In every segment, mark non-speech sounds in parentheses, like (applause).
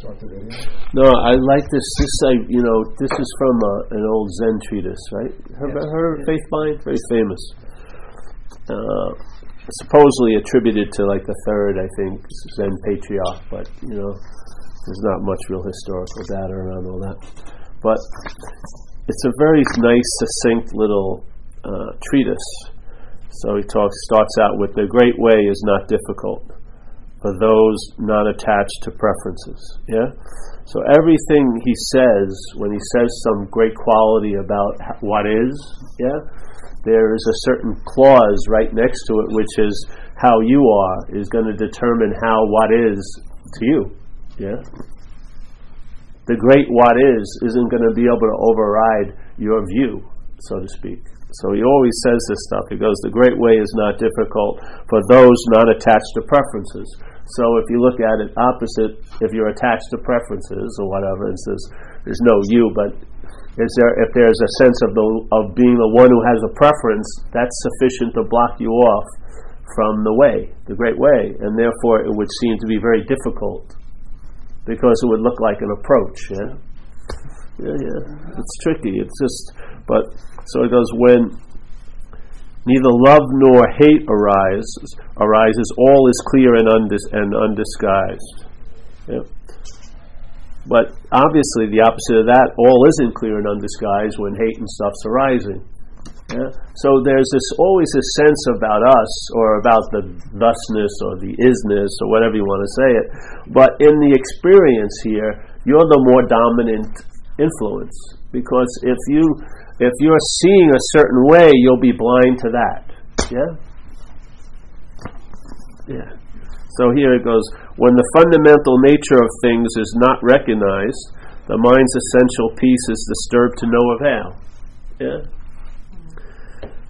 start the video? No, I like this. This, I, you know, this is from uh, an old Zen treatise, right? Her, Yes. her faith mind, very famous. Uh, supposedly attributed to like the third, I think, Zen patriarch, but you know, there's not much real historical data around all that. But it's a very nice, succinct little uh, treatise. So he talks, starts out with the great way is not difficult for those not attached to preferences. Yeah? So everything he says, when he says some great quality about what is, yeah, there is a certain clause right next to it which is how you are is going to determine how what is to you. Yeah? The great what is isn't going to be able to override your view, so to speak. So he always says this stuff. He goes, The great way is not difficult for those not attached to preferences. So if you look at it opposite, if you're attached to preferences or whatever, it says there's no you, but is there if there's a sense of the of being the one who has a preference, that's sufficient to block you off from the way, the great way, and therefore it would seem to be very difficult because it would look like an approach. Yeah, yeah, yeah. It's tricky. It's just, but so it goes when neither love nor hate arises. Arises, all is clear and, undis- and undisguised. Yeah. But obviously, the opposite of that, all isn't clear and undisguised when hate and stuff's arising. Yeah? So there's this always a sense about us, or about the thusness, or the isness, or whatever you want to say it. But in the experience here, you're the more dominant influence because if you if you're seeing a certain way, you'll be blind to that. Yeah. Yeah. So here it goes. When the fundamental nature of things is not recognized, the mind's essential peace is disturbed to no avail. Yeah.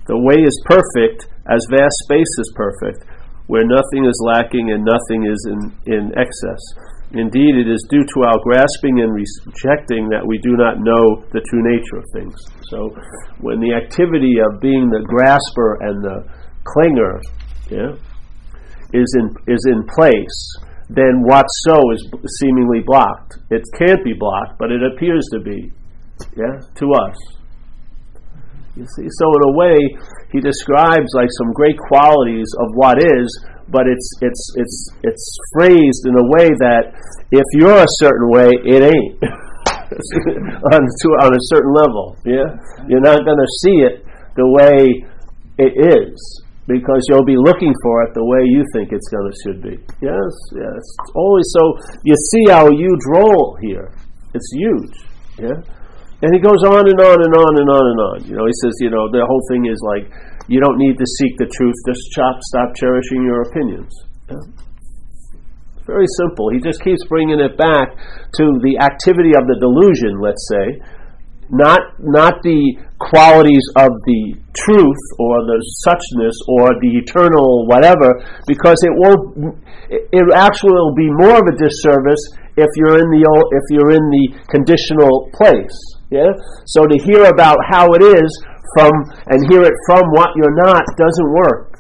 The way is perfect as vast space is perfect, where nothing is lacking and nothing is in, in excess. Indeed, it is due to our grasping and rejecting that we do not know the true nature of things. So, when the activity of being the grasper and the clinger yeah, is in is in place, then what's so is seemingly blocked. It can't be blocked, but it appears to be, yeah, to us. You see, so in a way, he describes like some great qualities of what is, but it's it's it's it's phrased in a way that if you're a certain way, it ain't (laughs) on to on a certain level. Yeah, you're not going to see it the way it is because you'll be looking for it the way you think it's going to should be. Yes, yes. Always so. You see our huge role here. It's huge. Yeah. And he goes on and on and on and on and on. You know, he says, you know, the whole thing is like, you don't need to seek the truth. Just stop, stop cherishing your opinions. It's very simple. He just keeps bringing it back to the activity of the delusion, let's say, not not the qualities of the truth or the suchness or the eternal whatever, because it won't. It actually will be more of a disservice if you're in the if you're in the conditional place. Yeah. So to hear about how it is from and hear it from what you're not doesn't work.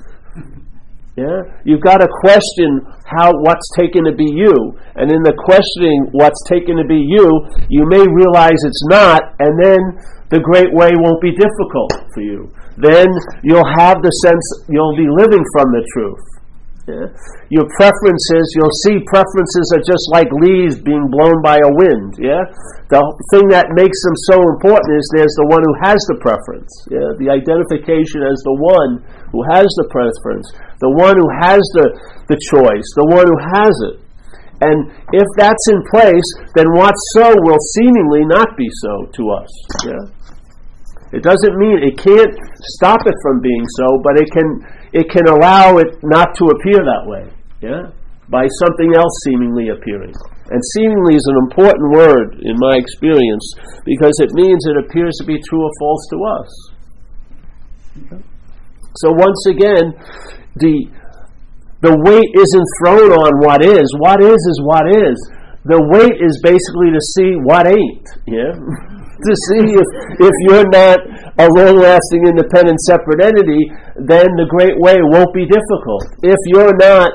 Yeah, you've got to question how what's taken to be you, and in the questioning what's taken to be you, you may realize it's not, and then the great way won't be difficult for you. Then you'll have the sense you'll be living from the truth. Yeah? Your preferences, you'll see preferences are just like leaves being blown by a wind. Yeah, the thing that makes them so important is there's the one who has the preference. Yeah, the identification as the one who has the preference, the one who has the the choice, the one who has it. And if that's in place, then what's so will seemingly not be so to us. Yeah. It doesn't mean it can't stop it from being so, but it can it can allow it not to appear that way. Yeah? By something else seemingly appearing. And seemingly is an important word in my experience because it means it appears to be true or false to us. So once again, the the weight isn't thrown on what is. What is is what is. The weight is basically to see what ain't. Yeah? (laughs) to see if, if you're not a long lasting, independent, separate entity, then the great way won't be difficult. If you're not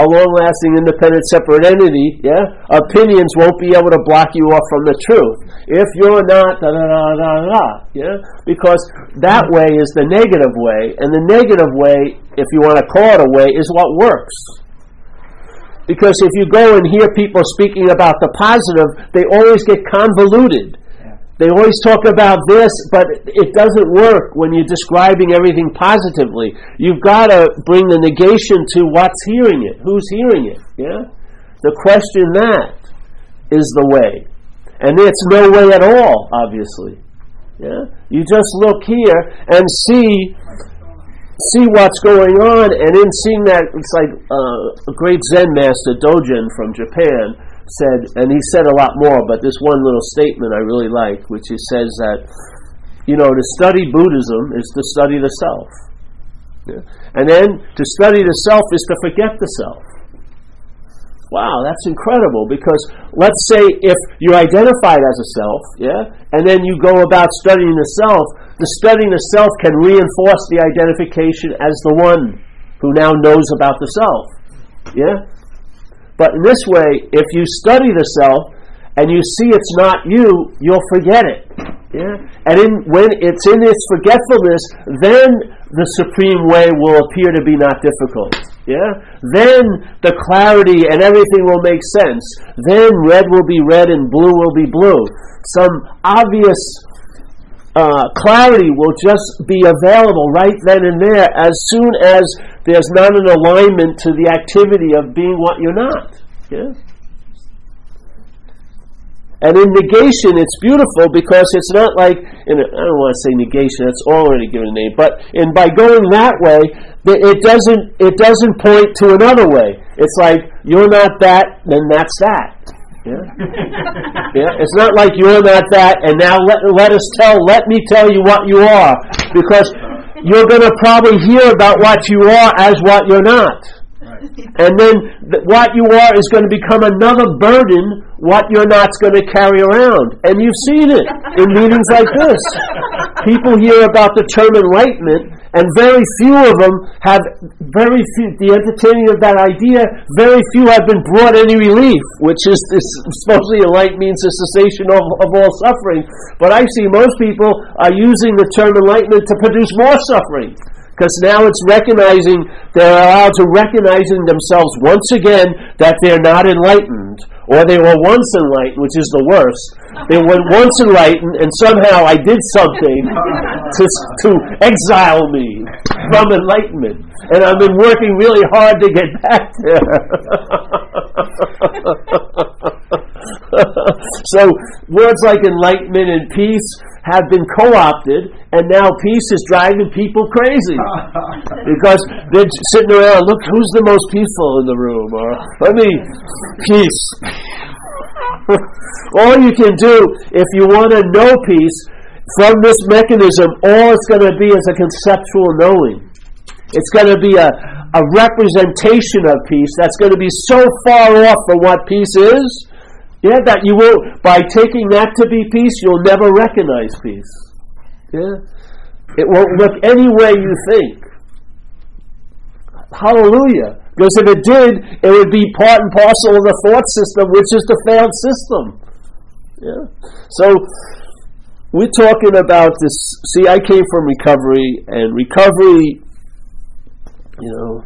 a long-lasting, independent, separate entity, yeah, opinions won't be able to block you off from the truth. If you're not, da da da da da, yeah, because that way is the negative way, and the negative way, if you want to call it a way, is what works. Because if you go and hear people speaking about the positive, they always get convoluted. They always talk about this, but it doesn't work when you're describing everything positively. You've got to bring the negation to what's hearing it, who's hearing it. Yeah? The question that is the way. And it's no way at all, obviously. Yeah? You just look here and see see what's going on, and in seeing that, it's like uh, a great Zen master, Dogen from Japan, said, and he said a lot more, but this one little statement I really like, which he says that, you know, to study Buddhism is to study the self. Yeah? And then to study the self is to forget the self. Wow, that's incredible because let's say if you're identified as a self, yeah, and then you go about studying the self, the studying the self can reinforce the identification as the one who now knows about the self. Yeah? But in this way, if you study the self and you see it's not you, you'll forget it. Yeah? And in, when it's in its forgetfulness, then the supreme way will appear to be not difficult. Yeah? Then the clarity and everything will make sense. Then red will be red and blue will be blue. Some obvious uh, clarity will just be available right then and there as soon as there's not an alignment to the activity of being what you're not. Yeah? And in negation, it's beautiful because it's not like, I don't want to say negation, it's already given a name, but in by going that way, it doesn't, it doesn't point to another way. It's like, you're not that, then that's that. Yeah? (laughs) yeah? It's not like you're not that, and now let, let us tell, let me tell you what you are. Because you're going to probably hear about what you are as what you're not. And then th- what you are is going to become another burden, what you're not's going to carry around. And you've seen it in meetings like this. (laughs) People hear about the term enlightenment, and very few of them have very few the entertaining of that idea very few have been brought any relief. Which is this supposedly a light means a cessation of, of all suffering. But i see most people are using the term enlightenment to produce more suffering. Because now it's recognizing they're allowed to recognizing themselves once again that they're not enlightened. Or they were once enlightened, which is the worst. They were once enlightened, and somehow I did something (laughs) to, to exile me from enlightenment. And I've been working really hard to get back there. (laughs) so, words like enlightenment and peace have been co opted, and now peace is driving people crazy. (laughs) because they're sitting around, look, who's the most peaceful in the room? Or, let me, peace. (laughs) all you can do, if you want to know peace, from this mechanism, all it's going to be is a conceptual knowing. It's going to be a, a representation of peace that's going to be so far off from what peace is yeah, that you will, by taking that to be peace, you'll never recognize peace. Yeah? It won't look any way you think. Hallelujah. Because if it did, it would be part and parcel of the thought system, which is the failed system. Yeah? So, we're talking about this. See, I came from recovery, and recovery, you know,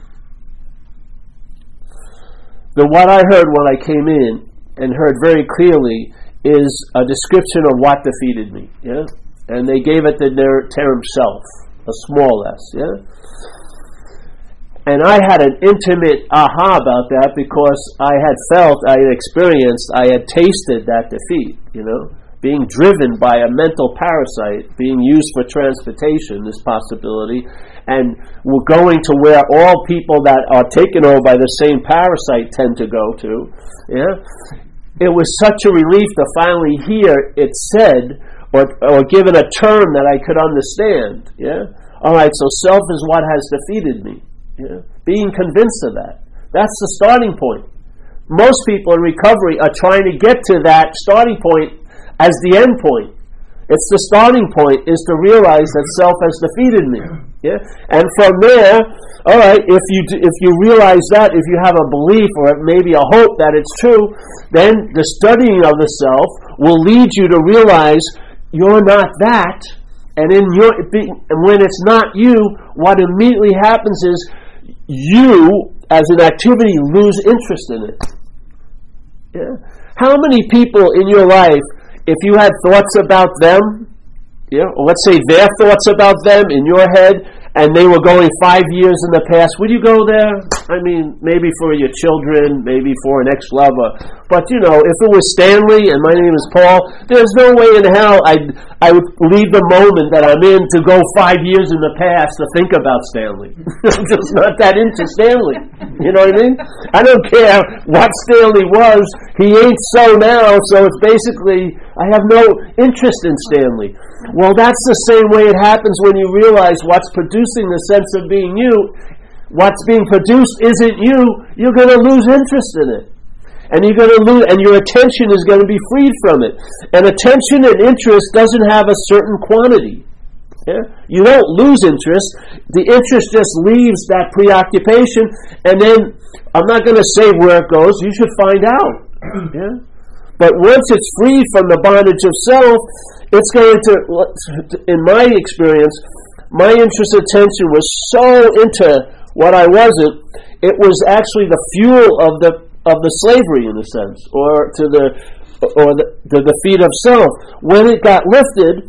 the what I heard when I came in and heard very clearly is a description of what defeated me. Yeah, and they gave it the term self, a small s. Yeah, and I had an intimate aha about that because I had felt, I had experienced, I had tasted that defeat. You know, being driven by a mental parasite, being used for transportation, this possibility, and we're going to where all people that are taken over by the same parasite tend to go to. Yeah, it was such a relief to finally hear it said or, or given a term that I could understand. Yeah? All right, so self is what has defeated me. Yeah? Being convinced of that. That's the starting point. Most people in recovery are trying to get to that starting point as the end point. It's the starting point is to realize that self has defeated me. Yeah? And from there, all right, if you if you realize that, if you have a belief or maybe a hope that it's true, then the studying of the self will lead you to realize you're not that. And in your and when it's not you, what immediately happens is you as an activity lose interest in it. Yeah? How many people in your life if you had thoughts about them, you know, let's say their thoughts about them in your head, and they were going five years in the past, would you go there? I mean, maybe for your children, maybe for an ex lover. But, you know, if it was Stanley and my name is Paul, there's no way in hell I'd, I would leave the moment that I'm in to go five years in the past to think about Stanley. (laughs) I'm just not that into Stanley. You know what I mean? I don't care what Stanley was. He ain't so now, so it's basically, I have no interest in Stanley. Well, that's the same way it happens when you realize what's producing the sense of being you. What's being produced isn't you. You're going to lose interest in it. And you're going to lose, and your attention is going to be freed from it. And attention and interest doesn't have a certain quantity. Yeah? You don't lose interest. The interest just leaves that preoccupation, and then I'm not going to say where it goes. You should find out. Yeah? But once it's free from the bondage of self, it's going to, in my experience, my interest attention was so into what I wasn't, it was actually the fuel of the of the slavery in a sense, or to the or the, the defeat of self. When it got lifted,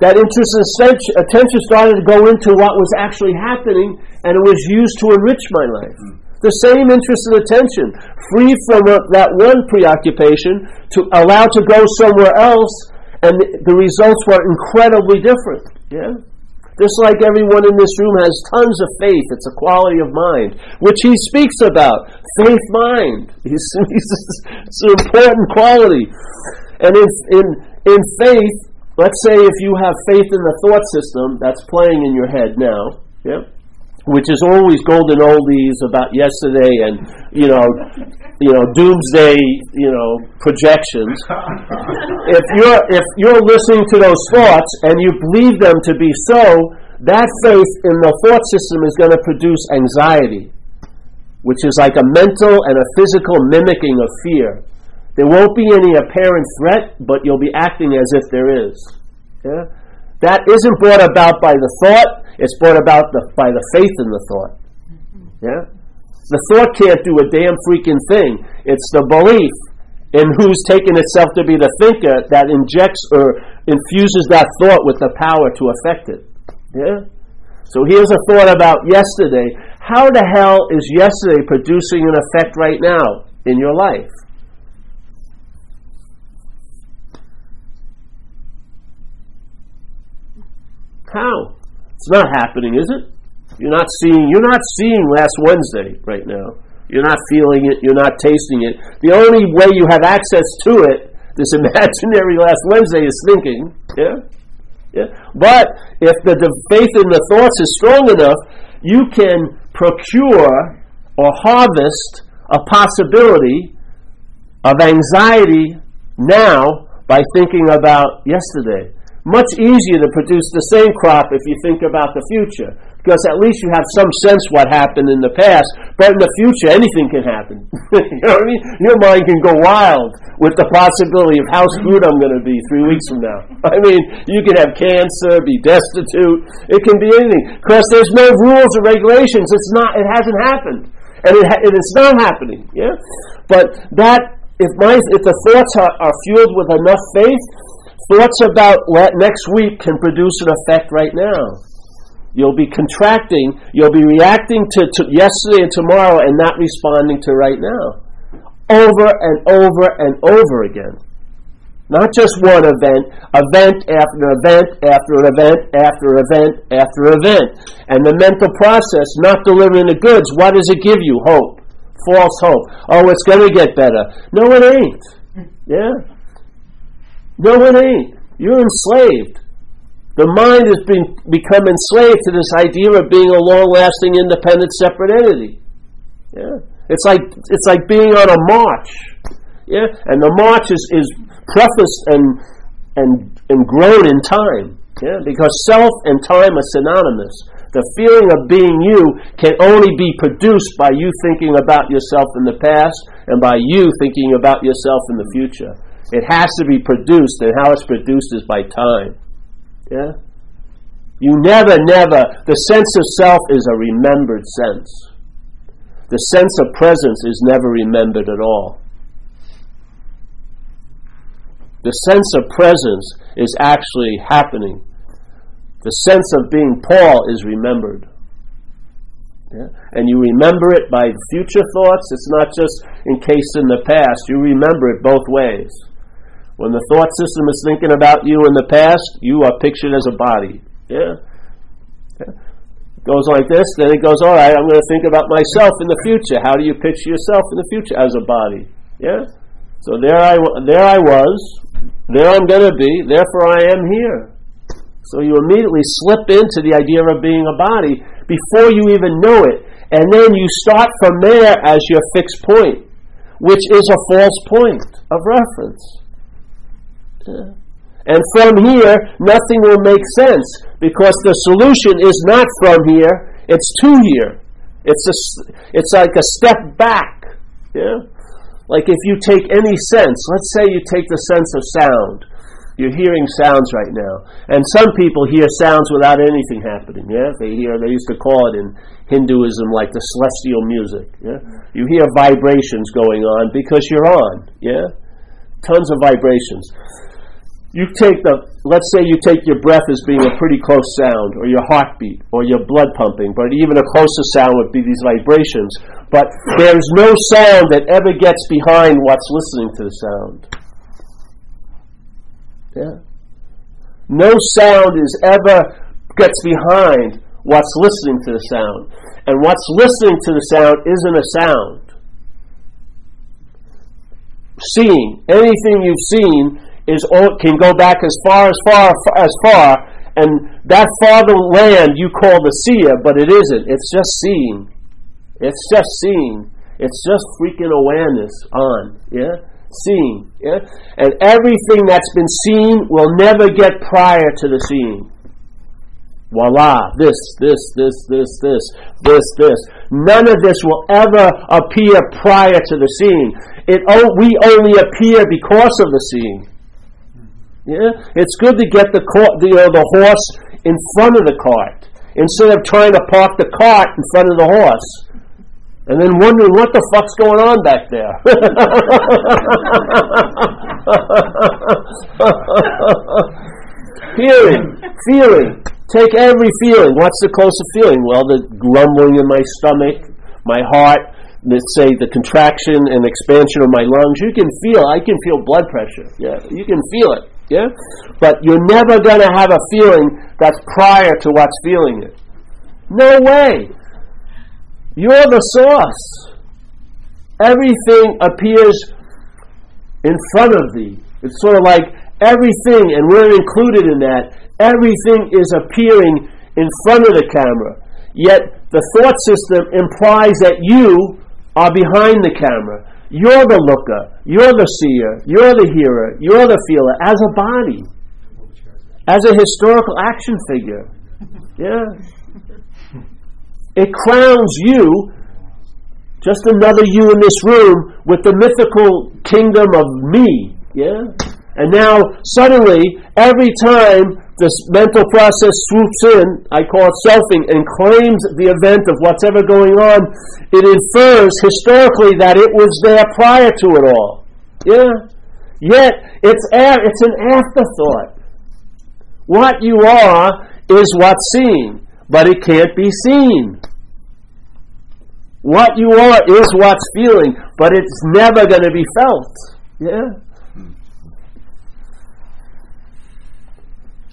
that interest and attention started to go into what was actually happening, and it was used to enrich my life. The same interest and attention, free from uh, that one preoccupation, to allow to go somewhere else, and the, results were incredibly different. Yeah? Just like everyone in this room has tons of faith, it's a quality of mind, which he speaks about. Faith mind. (laughs) He's, he's, it's an important quality. And in, in, in faith, let's say if you have faith in the thought system that's playing in your head now, yeah, which is always golden oldies about yesterday and you know you know doomsday you know projections. If you're if you're listening to those thoughts and you believe them to be so that faith in the thought system is going to produce anxiety which is like a mental and a physical mimicking of fear. There won't be any apparent threat but you'll be acting as if there is. Yeah? that isn't brought about by the thought it's brought about the, by the faith in the thought. Yeah? The thought can't do a damn freaking thing. It's the belief in who's taken itself to be the thinker that injects or infuses that thought with the power to affect it. Yeah? So here's a thought about yesterday. How the hell is yesterday producing an effect right now in your life? How? It's not happening, is it? You're not seeing you're not seeing last Wednesday right now. You're not feeling it, you're not tasting it. The only way you have access to it, this (laughs) imaginary last Wednesday is thinking. Yeah? Yeah. But if the, the faith in the thoughts is strong enough, you can procure or harvest a possibility of anxiety now by thinking about yesterday much easier to produce the same crop if you think about the future. Because at least you have some sense what happened in the past, but in the future anything can happen. (laughs) you know what I mean? Your mind can go wild with the possibility of how screwed I'm going to be three weeks from now. (laughs) I mean, you can have cancer, be destitute. It can be anything. Because there's no rules or regulations. It's not. It hasn't happened, and it ha- it's not happening. Yeah, but that if my if the thoughts are, are fueled with enough faith, Thoughts about next week can produce an effect right now. You'll be contracting, you'll be reacting to, to yesterday and tomorrow and not responding to right now. Over and over and over again. Not just one event, event after event after event after event after event. And the mental process, not delivering the goods, what does it give you? Hope. False hope. Oh, it's going to get better. No, it ain't. Yeah? No, it ain't. You're enslaved. The mind has been become enslaved to this idea of being a long-lasting, independent, separate entity. Yeah, it's like it's like being on a march. Yeah, and the march is, is prefaced and and and grown in time. Yeah? Because self and time are synonymous. The feeling of being you can only be produced by you thinking about yourself in the past and by you thinking about yourself in the future. It has to be produced, and how it's produced is by time. Yeah? You never, never, the sense of self is a remembered sense. The sense of presence is never remembered at all. The sense of presence is actually happening the sense of being Paul is remembered. Yeah? And you remember it by future thoughts. It's not just in case in the past. You remember it both ways. When the thought system is thinking about you in the past, you are pictured as a body. Yeah? yeah. Goes like this, then it goes, all right, I'm going to think about myself in the future. How do you picture yourself in the future as a body? Yeah? So there I, there I was, there I'm going to be, therefore I am here. So you immediately slip into the idea of being a body before you even know it. And then you start from there as your fixed point, which is a false point of reference. And from here, nothing will make sense because the solution is not from here, it's to here. It's, a, it's like a step back. Yeah? Like if you take any sense, let's say you take the sense of sound. You're hearing sounds right now. And some people hear sounds without anything happening. Yeah? They hear, they used to call it in Hinduism like the celestial music. Yeah? You hear vibrations going on because you're on. Yeah? Tons of vibrations. You take the, let's say you take your breath as being a pretty close sound, or your heartbeat, or your blood pumping, but even a closer sound would be these vibrations. But there's no sound that ever gets behind what's listening to the sound. Yeah. No sound is ever gets behind what's listening to the sound. And what's listening to the sound isn't a sound. Seeing anything you've seen is can go back as far as far as far, and that farther land you call the seer, but it isn't. It's just seeing. It's just seeing. It's just freaking awareness on. Yeah seeing. Yeah? And everything that's been seen will never get prior to the seeing. Voila, this, this, this, this, this, this, this. None of this will ever appear prior to the seeing. It, we only appear because of the seeing. Yeah? It's good to get the, the, uh, the horse in front of the cart instead of trying to park the cart in front of the horse and then wondering what the fuck's going on back there. (laughs) Hearing, feeling. Take every feeling. What's the closest feeling? Well, the grumbling in my stomach, my heart, let's say the contraction and expansion of my lungs. You can feel, I can feel blood pressure. Yeah, you can feel it. Yeah? But you're never going to have a feeling that's prior to what's feeling it. No way. You're the source. Everything appears in front of thee. It's sort of like everything, and we're included in that, everything is appearing in front of the camera. Yet the thought system implies that you are behind the camera. You're the looker, you're the seer, you're the hearer, you're the feeler as a body, as a historical action figure. Yeah. It crowns you, just another you in this room, with the mythical kingdom of me. Yeah? And now, suddenly, every time this mental process swoops in, I call it selfing, and claims the event of what's ever going on, it infers historically that it was there prior to it all. Yeah? Yet, it's, a- it's an afterthought. What you are is what's seen but it can't be seen. What you are is what's feeling, but it's never going to be felt. Yeah?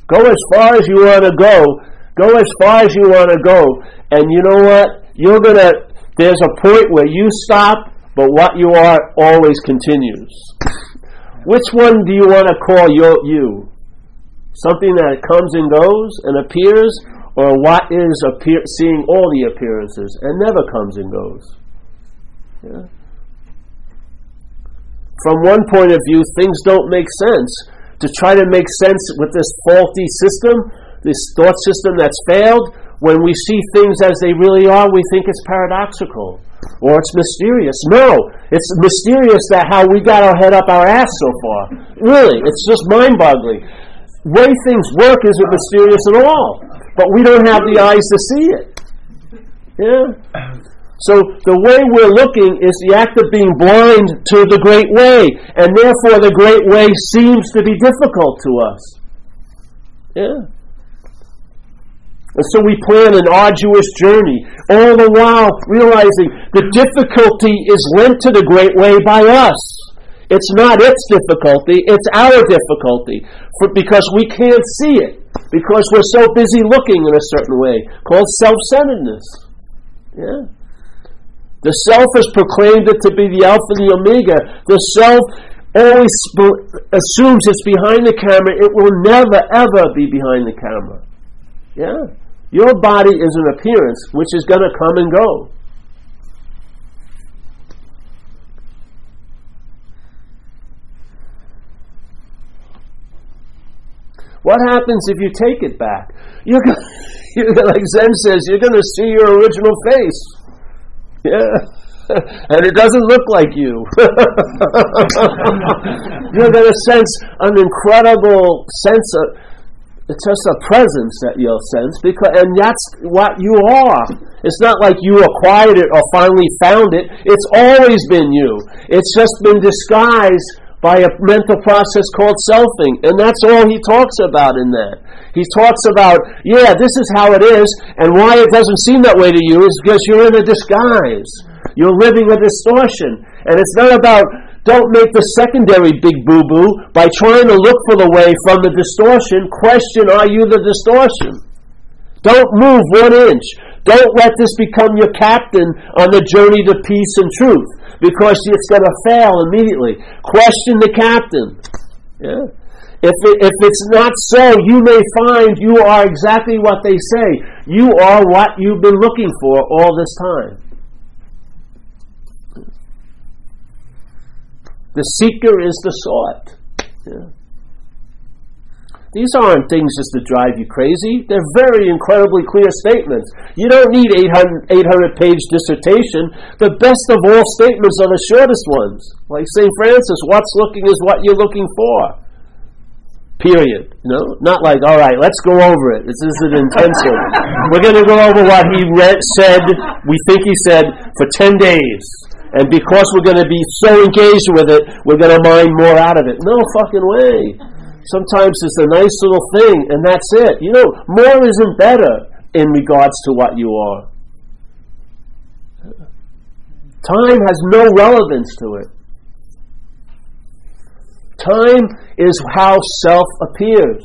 Go as far as you want to go. Go as far as you want to go. And you know what? You're going to, there's a point where you stop, but what you are always continues. Which one do you want to call your you? Something that comes and goes and appears, or what is appear, seeing all the appearances and never comes and goes. Yeah? From one point of view, things don't make sense to try to make sense with this faulty system, this thought system that's failed, when we see things as they really are, we think it's paradoxical or it's mysterious. No, it's mysterious that how we got our head up our ass so far. Really, it's just mind boggling. Way things work isn't mysterious at all, but we don't have the eyes to see it. Yeah? So the way we're looking is the act of being blind to the great way, and therefore the great way seems to be difficult to us. Yeah. And so we plan an arduous journey, all the while realizing the difficulty is lent to the great way by us. It's not its difficulty, it's our difficulty. For, because we can't see it. Because we're so busy looking in a certain way, called self centeredness. Yeah. The self has proclaimed it to be the Alpha the Omega. The self always assumes it's behind the camera. It will never, ever be behind the camera. Yeah. Your body is an appearance which is going to come and go. What happens if you take it back? You're, gonna, (laughs) you're like Zen says, you're going to see your original face. Yeah. (laughs) and it doesn't look like you. you're going to sense an incredible sense of it's just a presence that you'll sense because and that's what you are. It's not like you acquired it or finally found it. It's always been you. It's just been disguised by a mental process called selfing. And that's all he talks about in that he talks about yeah this is how it is and why it doesn't seem that way to you is because you're in a disguise you're living a distortion and it's not about don't make the secondary big boo boo by trying to look for the way from the distortion. Question Are you the distortion? Don't move one inch. Don't let this become your captain on the journey to peace and truth because it's going to fail immediately. Question the captain. Yeah? If, it, if it's not so, you may find you are exactly what they say. You are what you've been looking for all this time. The seeker is the sought. Yeah. These aren't things just to drive you crazy. They're very incredibly clear statements. You don't need 800, 800 page dissertation. The best of all statements are the shortest ones. Like St. Francis, what's looking is what you're looking for. Period. Know, not like, all right, let's go over it. This is an intensive. We're going to go over what he said, we think he said, for 10 days. And because we're going to be so engaged with it, we're going to mine more out of it. No fucking way. Sometimes it's a nice little thing, and that's it. You know, more isn't better in regards to what you are. Time has no relevance to it. Time is how self appears.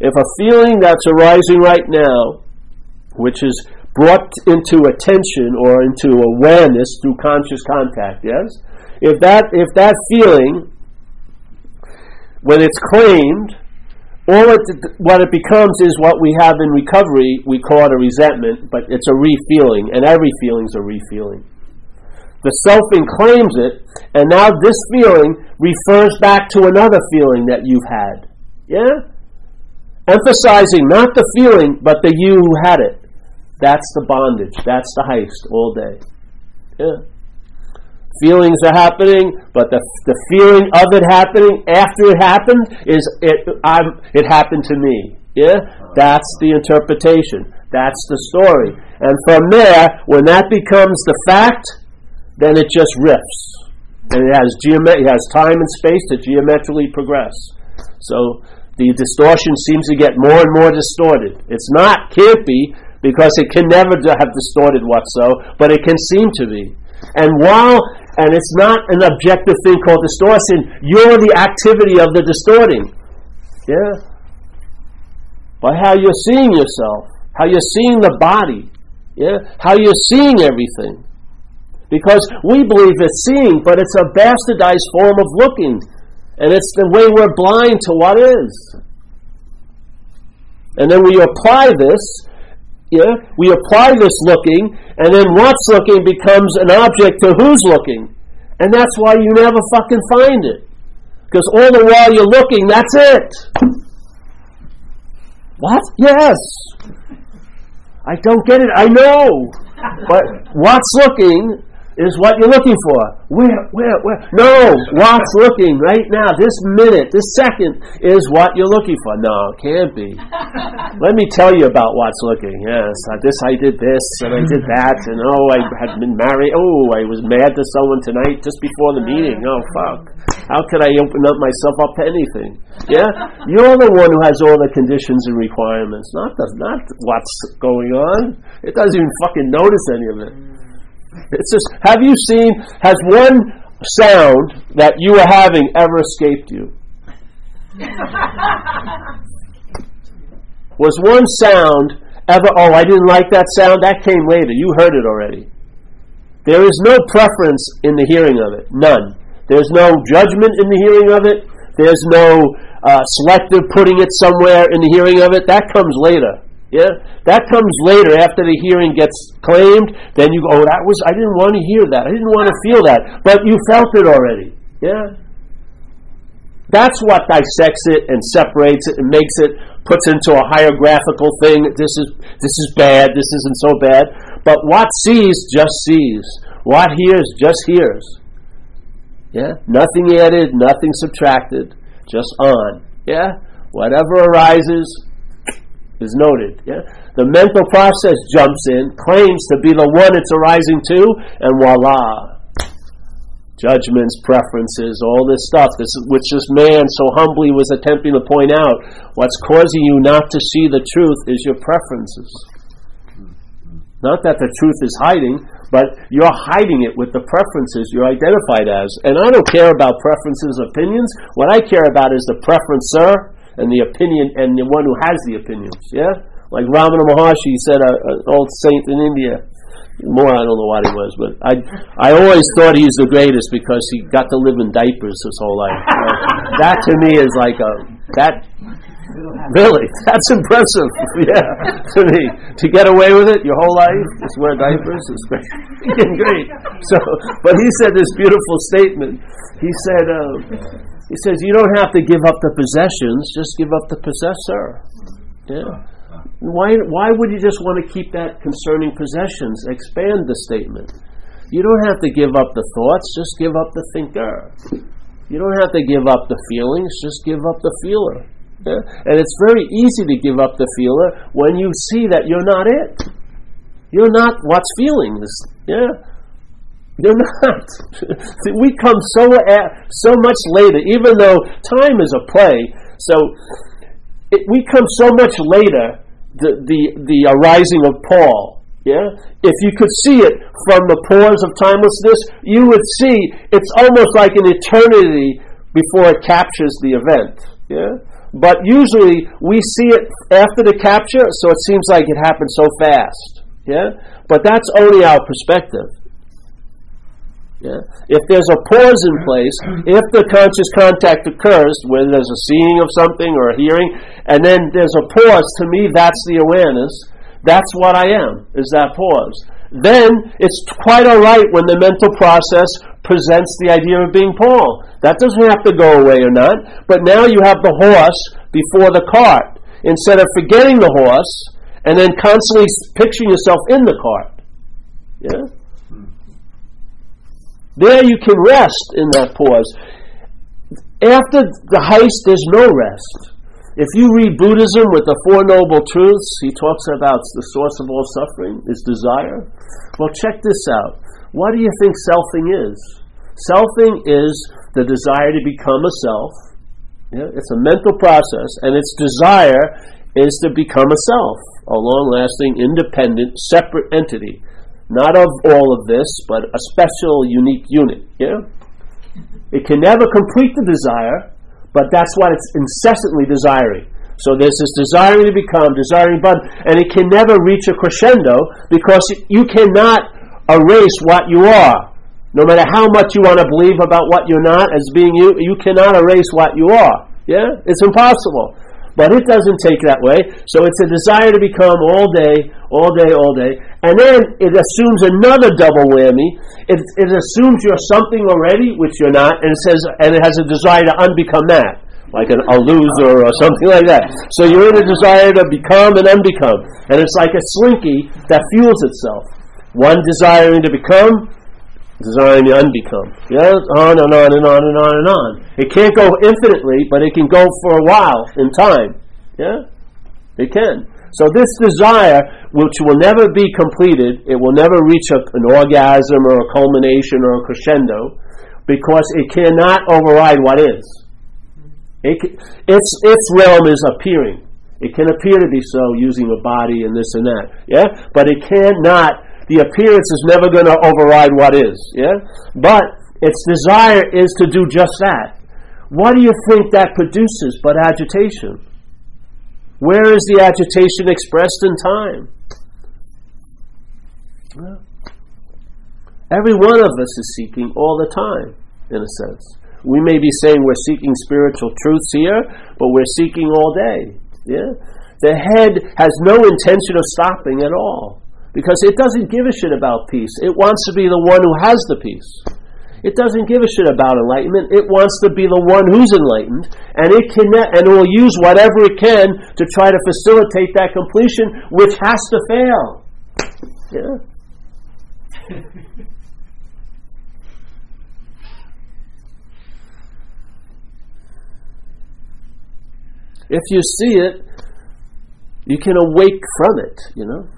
If a feeling that's arising right now which is brought into attention or into awareness through conscious contact, yes? If that, if that feeling, when it's claimed, all it, what it becomes is what we have in recovery, we call it a resentment, but it's a re-feeling, and every feeling's a re-feeling. The selfing claims it, and now this feeling refers back to another feeling that you've had. Yeah? Emphasizing not the feeling, but the you who had it. That's the bondage. That's the heist all day. Yeah. Feelings are happening, but the, the feeling of it happening after it happened is it, I'm, it happened to me. Yeah? That's the interpretation. That's the story. And from there, when that becomes the fact, then it just riffs. And it has, it has time and space to geometrically progress. So the distortion seems to get more and more distorted. It's not, can't be, because it can never have distorted whatso, but it can seem to be. And while, and it's not an objective thing called distortion, you're the activity of the distorting. Yeah? By how you're seeing yourself, how you're seeing the body, yeah? How you're seeing everything. Because we believe it's seeing, but it's a bastardized form of looking. And it's the way we're blind to what is. And then we apply this yeah? We apply this looking, and then what's looking becomes an object to who's looking. And that's why you never fucking find it. Because all the while you're looking, that's it. What? Yes. I don't get it. I know. But what's looking is what you're looking for. Where, where, where? No, what's looking right now, this minute, this second, is what you're looking for. No, it can't be. (laughs) Let me tell you about what's looking. Yes, this I did this and I did that, and oh, I had been married. Oh, I was mad to someone tonight just before the meeting. Oh, fuck. How could I open up myself up to anything? Yeah, you're the one who has all the conditions and requirements, not the, not what's going on. It doesn't even fucking notice any of it. It's just, have you seen, has one sound that you are having ever escaped you? (laughs) Was one sound ever, oh, I didn't like that sound? That came later. You heard it already. There is no preference in the hearing of it. None. There's no judgment in the hearing of it. There's no uh, selective putting it somewhere in the hearing of it. That comes later. Yeah, that comes later after the hearing gets claimed. Then you go, oh, that was I didn't want to hear that. I didn't want to feel that, but you felt it already. Yeah, that's what dissects it and separates it and makes it puts into a higher graphical thing. This is this is bad. This isn't so bad. But what sees just sees. What hears just hears. Yeah, nothing added, nothing subtracted, just on. Yeah, whatever arises is noted. Yeah? The mental process jumps in, claims to be the one it's arising to, and voila. Judgments, preferences, all this stuff, this, which this man so humbly was attempting to point out. What's causing you not to see the truth is your preferences. Not that the truth is hiding, but you're hiding it with the preferences you're identified as. And I don't care about preferences, opinions. What I care about is the preferencer and the opinion and the one who has the opinions. Yeah, like Ramana Maharshi said, an old saint in India. More, I don't know what he was, but I, I always thought he's the greatest because he got to live in diapers his whole life. Uh, that to me is like a that. Really, that's impressive. (laughs) yeah, to me, to get away with it your whole life, just wear diapers is great. (laughs) great. So, but he said this beautiful statement. He said. Uh, he says, You don't have to give up the possessions, just give up the possessor. Yeah. Why, why would you just want to keep that concerning possessions? Expand the statement. You don't have to give up the thoughts, just give up the thinker. You don't have to give up the feelings, just give up the feeler. Yeah? And it's very easy to give up the feeler when you see that you're not it. You're not what's feelings. Yeah? You're (laughs) not. we come so at, so much later, even though time is a play. So it, we come so much later. The, the the arising of Paul. Yeah, if you could see it from the pores of timelessness, you would see it's almost like an eternity before it captures the event. Yeah, but usually we see it after the capture, so it seems like it happened so fast. Yeah, but that's only our perspective. Yeah? If there's a pause in place, if the conscious contact occurs, where there's a seeing of something or a hearing, and then there's a pause, to me that's the awareness. That's what I am, is that pause. Then it's quite all right when the mental process presents the idea of being Paul. That doesn't have to go away or not, but now you have the horse before the cart. Instead of forgetting the horse and then constantly picturing yourself in the cart. Yeah? There you can rest in that pause. After the heist, there's no rest. If you read Buddhism with the Four Noble Truths, he talks about the source of all suffering is desire. Well, check this out. What do you think selfing is? Selfing is the desire to become a self. Yeah? It's a mental process, and its desire is to become a self, a long lasting, independent, separate entity. Not of all of this, but a special, unique unit. Yeah? It can never complete the desire, but that's what it's incessantly desiring. So there's this desiring to become, desiring but, and it can never reach a crescendo because you cannot erase what you are. No matter how much you want to believe about what you're not as being you, you cannot erase what you are. Yeah? It's impossible. But it doesn't take that way. So it's a desire to become all day, all day, all day. And then it assumes another double whammy. It, it assumes you're something already, which you're not, and it says, and it has a desire to unbecome that like an, a loser or something like that. So you're in a desire to become and unbecome. And it's like a slinky that fuels itself. One desiring to become, desiring to unbecome. Yeah, on and on and on and on and on. It can't go infinitely, but it can go for a while in time. Yeah, it can. So this desire, which will never be completed, it will never reach a, an orgasm or a culmination or a crescendo, because it cannot override what is. It, its its realm is appearing. It can appear to be so using a body and this and that. Yeah, but it cannot the appearance is never going to override what is. Yeah? But its desire is to do just that. What do you think that produces but agitation? Where is the agitation expressed in time? Well, every one of us is seeking all the time, in a sense. We may be saying we're seeking spiritual truths here, but we're seeking all day. Yeah? The head has no intention of stopping at all. Because it doesn't give a shit about peace. It wants to be the one who has the peace. It doesn't give a shit about enlightenment. It wants to be the one who's enlightened, and it can and it will use whatever it can to try to facilitate that completion, which has to fail. Yeah. (laughs) if you see it, you can awake from it. You know.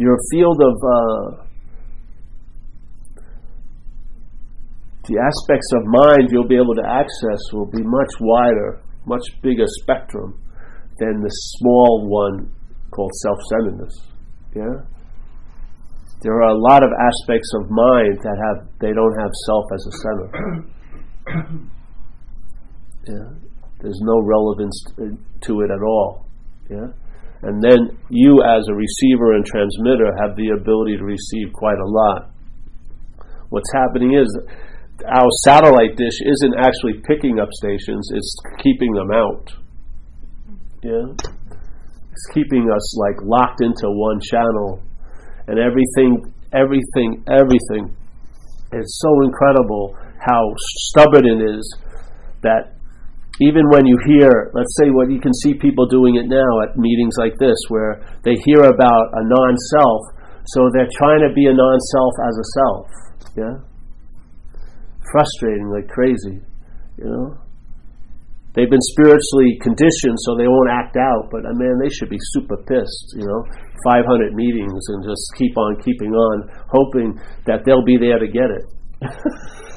Your field of uh, the aspects of mind you'll be able to access will be much wider, much bigger spectrum than the small one called self-centeredness. Yeah, there are a lot of aspects of mind that have they don't have self as a center. yeah, there's no relevance to it at all. Yeah. And then you, as a receiver and transmitter, have the ability to receive quite a lot. What's happening is our satellite dish isn't actually picking up stations, it's keeping them out. Yeah? It's keeping us like locked into one channel. And everything, everything, everything is so incredible how stubborn it is that even when you hear, let's say what you can see people doing it now at meetings like this, where they hear about a non self, so they're trying to be a non self as a self. Yeah? Frustrating like crazy, you know? They've been spiritually conditioned so they won't act out, but uh, man, they should be super pissed, you know? 500 meetings and just keep on keeping on, hoping that they'll be there to get it. (laughs) (laughs)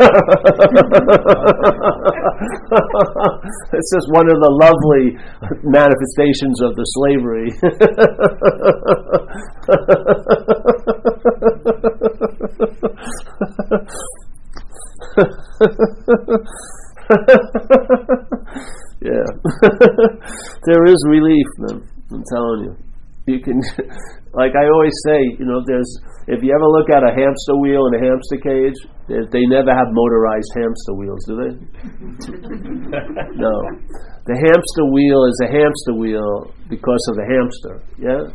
this just one of the lovely manifestations of the slavery. (laughs) yeah. (laughs) there is relief, man. I'm telling you. You can like I always say, you know, there's if you ever look at a hamster wheel in a hamster cage, they never have motorized hamster wheels, do they? (laughs) no, the hamster wheel is a hamster wheel because of the hamster. Yeah,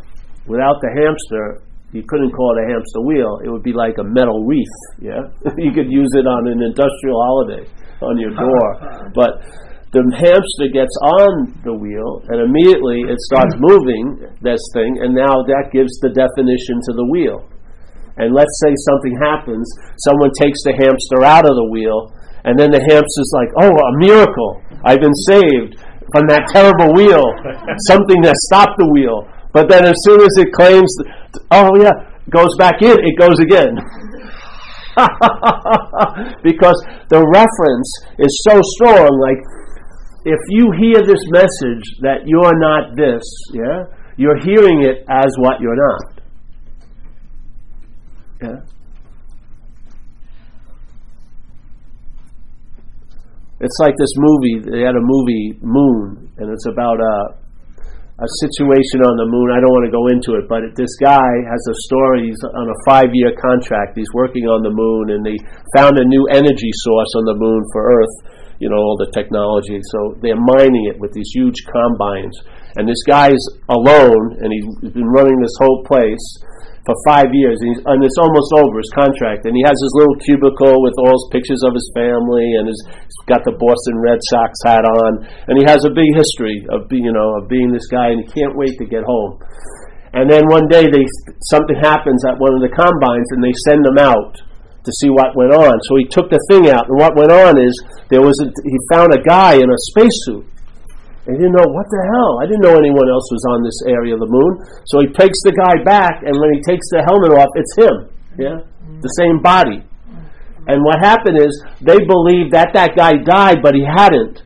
without the hamster, you couldn't call it a hamster wheel. It would be like a metal wreath. Yeah, (laughs) you could use it on an industrial holiday on your door, (laughs) but the hamster gets on the wheel and immediately it starts mm. moving this thing and now that gives the definition to the wheel. And let's say something happens someone takes the hamster out of the wheel and then the hamster's like oh a miracle. I've been saved from that terrible wheel. (laughs) Something that stopped the wheel. But then as soon as it claims oh yeah goes back in it goes again. (laughs) Because the reference is so strong like if you hear this message that you're not this, yeah, you're hearing it as what you're not. Yeah. It's like this movie. They had a movie, Moon, and it's about a a situation on the moon. I don't want to go into it, but this guy has a story. He's on a five year contract. He's working on the moon, and they found a new energy source on the moon for Earth. You know, all the technology. So they're mining it with these huge combines. And this guy's alone, and he's been running this whole place for five years, and, and, it's almost over his contract. And he has his little cubicle with all his pictures of his family, and his, he's got the Boston Red Sox hat on, and he has a big history of you know, of being this guy, and he can't wait to get home. And then one day, they something happens at one of the combines, and they send him out to see what went on. So he took the thing out, and what went on is there was a, he found a guy in a spacesuit he didn't know what the hell. I didn't know anyone else was on this area of the moon. So he takes the guy back, and when he takes the helmet off, it's him. Yeah, the same body. And what happened is they believed that that guy died, but he hadn't.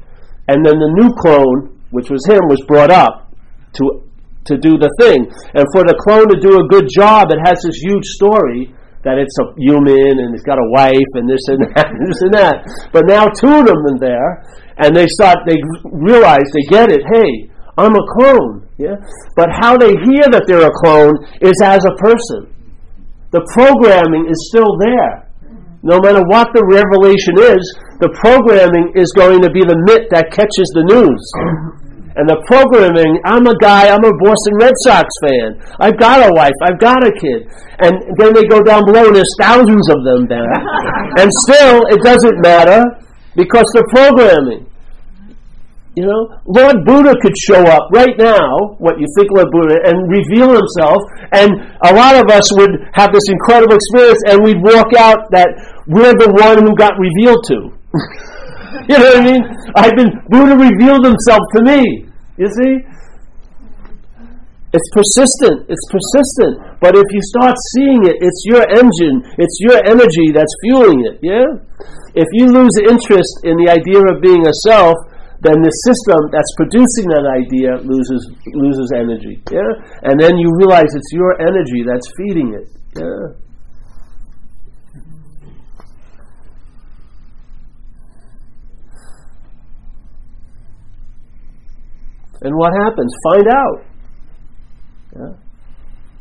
And then the new clone, which was him, was brought up to to do the thing. And for the clone to do a good job, it has this huge story that it's a human and it's got a wife and this and (laughs) that and this and that. But now two of them are there, and they start, they realize, they get it. Hey, I'm a clone. Yeah, but how they hear that they're a clone is as a person. The programming is still there. No matter what the revelation is, the programming is going to be the mitt that catches the news. (laughs) And the programming, I'm a guy, I'm a Boston Red Sox fan. I've got a wife, I've got a kid. And then they go down below and there's thousands of them there. (laughs) and still, it doesn't matter because the programming. You know, Lord Buddha could show up right now, what you think Lord Buddha, and reveal himself, and a lot of us would have this incredible experience, and we'd walk out that we're the one who got revealed to. (laughs) (laughs) you know what I mean? I've been Buddha revealed himself to me. You see? It's persistent. It's persistent. But if you start seeing it, it's your engine, it's your energy that's fueling it. Yeah? If you lose interest in the idea of being a self, then the system that's producing that idea loses loses energy. Yeah? And then you realize it's your energy that's feeding it. Yeah? And what happens? Find out. Yeah?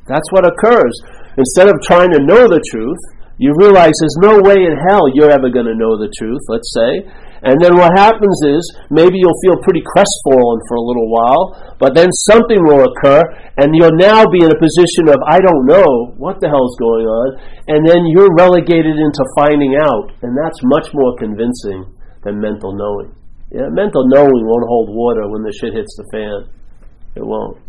That's what occurs. Instead of trying to know the truth, you realize there's no way in hell you're ever going to know the truth, let's say. And then what happens is maybe you'll feel pretty crestfallen for a little while, but then something will occur, and you'll now be in a position of, I don't know what the hell's going on, and then you're relegated into finding out, and that's much more convincing than mental knowing. Yeah, mental knowing won't hold water when the shit hits the fan. It won't.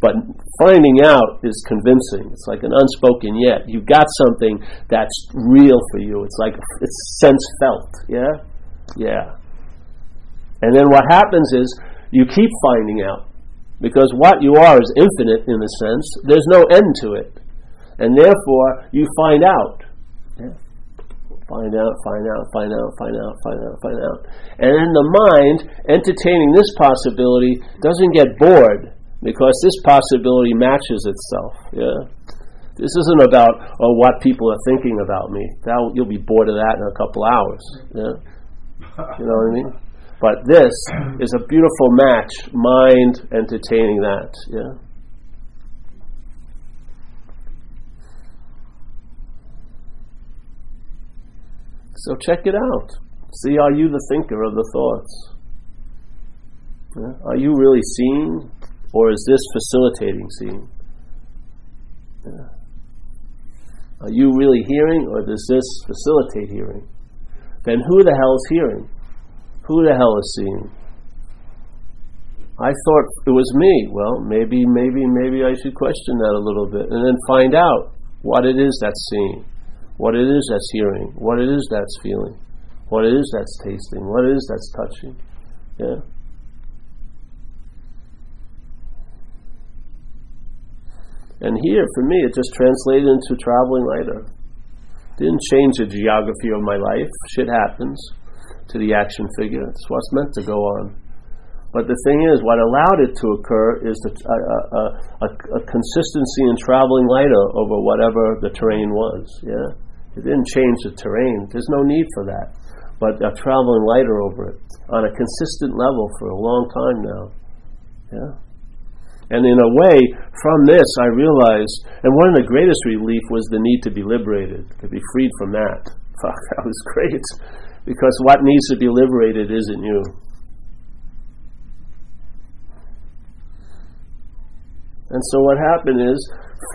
But finding out is convincing. It's like an unspoken yet. You got something that's real for you. It's like it's sense felt. Yeah? Yeah. And then what happens is you keep finding out. Because what you are is infinite in a sense. There's no end to it. And therefore, you find out. Find out, find out, find out, find out, find out, find out. And then the mind, entertaining this possibility, doesn't get bored because this possibility matches itself. Yeah, this isn't about oh what people are thinking about me. That you'll be bored of that in a couple hours. Yeah, you know what I mean. But this is a beautiful match, mind entertaining that. Yeah. So check it out. See, are you the thinker of the thoughts? Yeah? Are you really seeing or is this facilitating seeing? Yeah. Are you really hearing, or does this facilitate hearing? Then who the hell is hearing? Who the hell is seeing? I thought it was me. Well, maybe, maybe, maybe I should question that a little bit and then find out what it is that's seeing, what it is that's hearing, what it is that's feeling, what it is that's tasting, what it is that's touching. Yeah. And here, for me, it just translated into traveling lighter. Didn't change the geography of my life. Shit happens to the action figure. It's what's meant to go on. But the thing is, what allowed it to occur is a, a, uh, uh, uh, a, a, consistency in traveling lighter over whatever the terrain was. Yeah, it didn't change the terrain. There's no need for that. But traveling lighter over it on a consistent level for a long time now. Yeah. And in a way, from this, I realized, and one of the greatest relief was the need to be liberated, to be freed from that. (laughs) Fuck, that was great. Because what needs to be liberated isn't you. And so what happened is,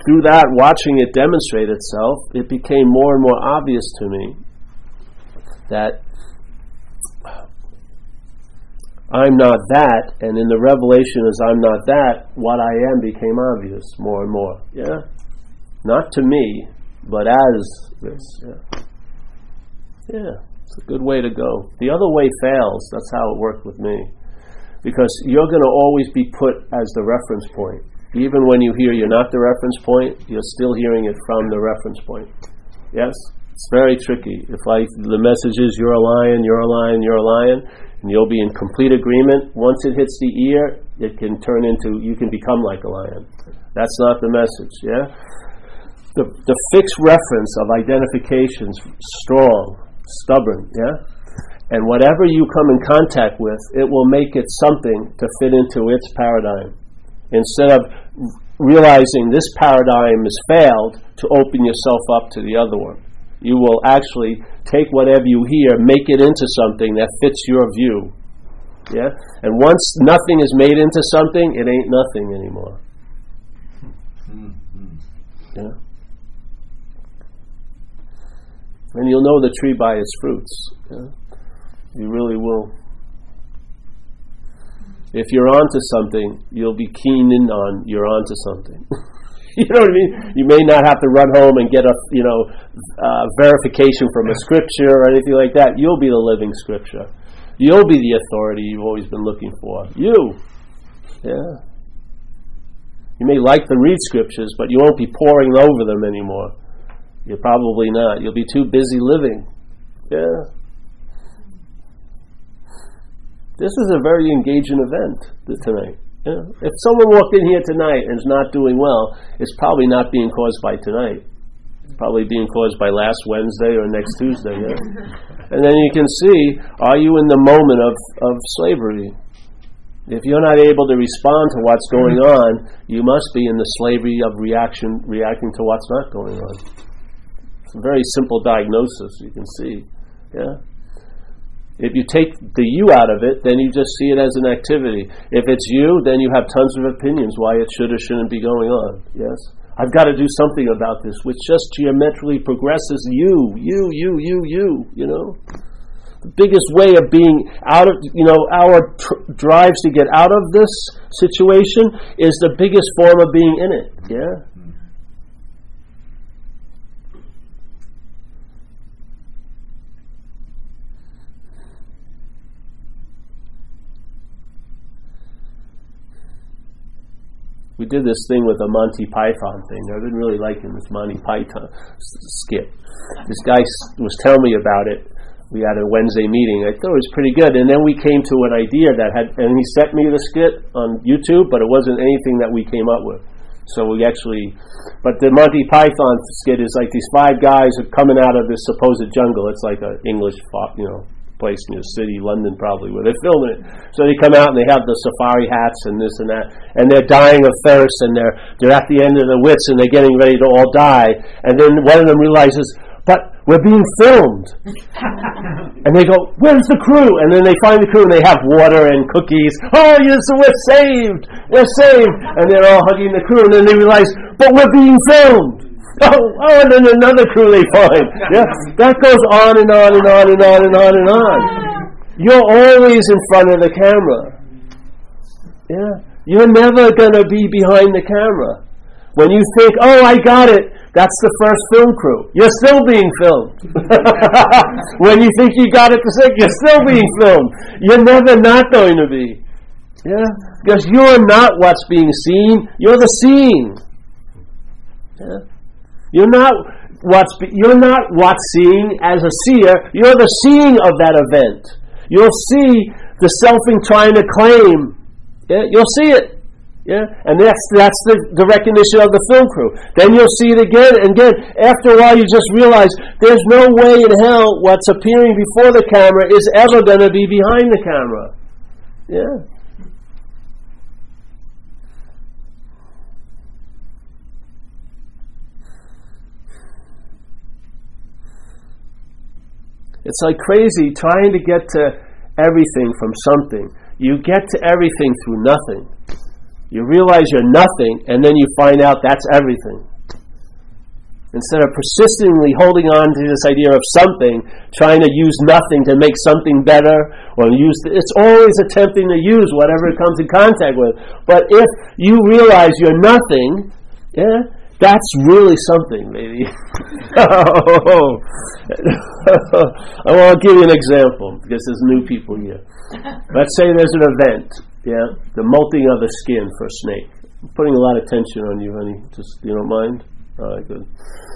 through that, watching it demonstrate itself, it became more and more obvious to me that I'm not that, and in the revelation as I'm not that, what I am became obvious more and more. Yeah? Not to me, but as this. Yeah. Yeah, it's a good way to go. The other way fails. That's how it worked with me. Because you're going to always be put as the reference point. Even when you hear you're not the reference point, you're still hearing it from the reference point. Yes? It's very tricky. If I, the message is you're a lion, you're a lion, you're a lion, and you'll be in complete agreement. Once it hits the ear, it can turn into, you can become like a lion. That's not the message, yeah? The, the fixed reference of identifications, strong, stubborn, yeah? And whatever you come in contact with, it will make it something to fit into its paradigm. Instead of realizing this paradigm has failed, to open yourself up to the other one you will actually take whatever you hear, make it into something that fits your view. Yeah? And once nothing is made into something, it ain't nothing anymore. Yeah? And you'll know the tree by its fruits. Yeah? You really will. If you're onto something, you'll be keen in on you're onto something. (laughs) you know what I mean? You may not have to run home and get a you know uh, verification from a scripture or anything like that. You'll be the living scripture. You'll be the authority you've always been looking for. You, yeah. You may like to read scriptures, but you won't be poring over them anymore. You're probably not. You'll be too busy living. Yeah. This is a very engaging event tonight. Yeah. If someone walked in here tonight and is not doing well, it's probably not being caused by tonight. It's probably being caused by last Wednesday or next Tuesday. Yeah? (laughs) and then you can see are you in the moment of, of slavery? If you're not able to respond to what's going mm-hmm. on, you must be in the slavery of reaction, reacting to what's not going on. It's a very simple diagnosis, you can see. Yeah? If you take the you out of it, then you just see it as an activity. If it's you, then you have tons of opinions why it should or shouldn't be going on. Yes? I've got to do something about this, which just geometrically progresses you, you, you, you, you, you know? The biggest way of being out of, you know, our tr- drives to get out of this situation is the biggest form of being in it. Yeah? We did this thing with a Monty Python thing. I've been really liking this Monty Python skit. This guy was telling me about it. We had a Wednesday meeting. I thought it was pretty good, and then we came to an idea that had, and he sent me the skit on YouTube, but it wasn't anything that we came up with. So we actually, but the Monty Python skit is like these five guys are coming out of this supposed jungle. It's like an English, you know, place in your city, London probably, where they're filming it. So they come out and they have the safari hats and this and that, and they're dying of thirst and they're they're at the end of their wits and they're getting ready to all die. And then one of them realizes, but we're being filmed. (laughs) and they go, where's the crew? And then they find the crew and they have water and cookies. Oh, yes, we're saved! We're saved! And they're all hugging the crew and then they realize, but we're being filmed! (laughs) Oh, oh, and then another they find. Yeah, that goes on and on and on and on and on and on. You're always in front of the camera. Yeah, you're never gonna be behind the camera. When you think, oh, I got it, that's the first film crew. You're still being filmed. (laughs) when you think you got it to say, you're still being filmed. You're never not going to be. Yeah? Because you're not what's being seen, you're the seeing. Yeah? You're not what's you're not what's seeing as a seer. You're the seeing of that event. You'll see the selfing trying to claim. Yeah, you'll see it. Yeah, and that's that's the, the recognition of the film crew. Then you'll see it again and again. After a while, you just realize there's no way in hell what's appearing before the camera is ever going to be behind the camera. Yeah. It's like crazy trying to get to everything from something. You get to everything through nothing. You realize you're nothing, and then you find out that's everything. Instead of persistently holding on to this idea of something, trying to use nothing to make something better, or use it's always attempting to use whatever it comes in contact with. But if you realize you're nothing, yeah, that's really something, maybe. (laughs) oh, (laughs) I want to give you an example because there's new people here. Let's say there's an event, yeah, the molting of the skin for a snake. I'm putting a lot of tension on you, honey. Just you don't mind? All right, good.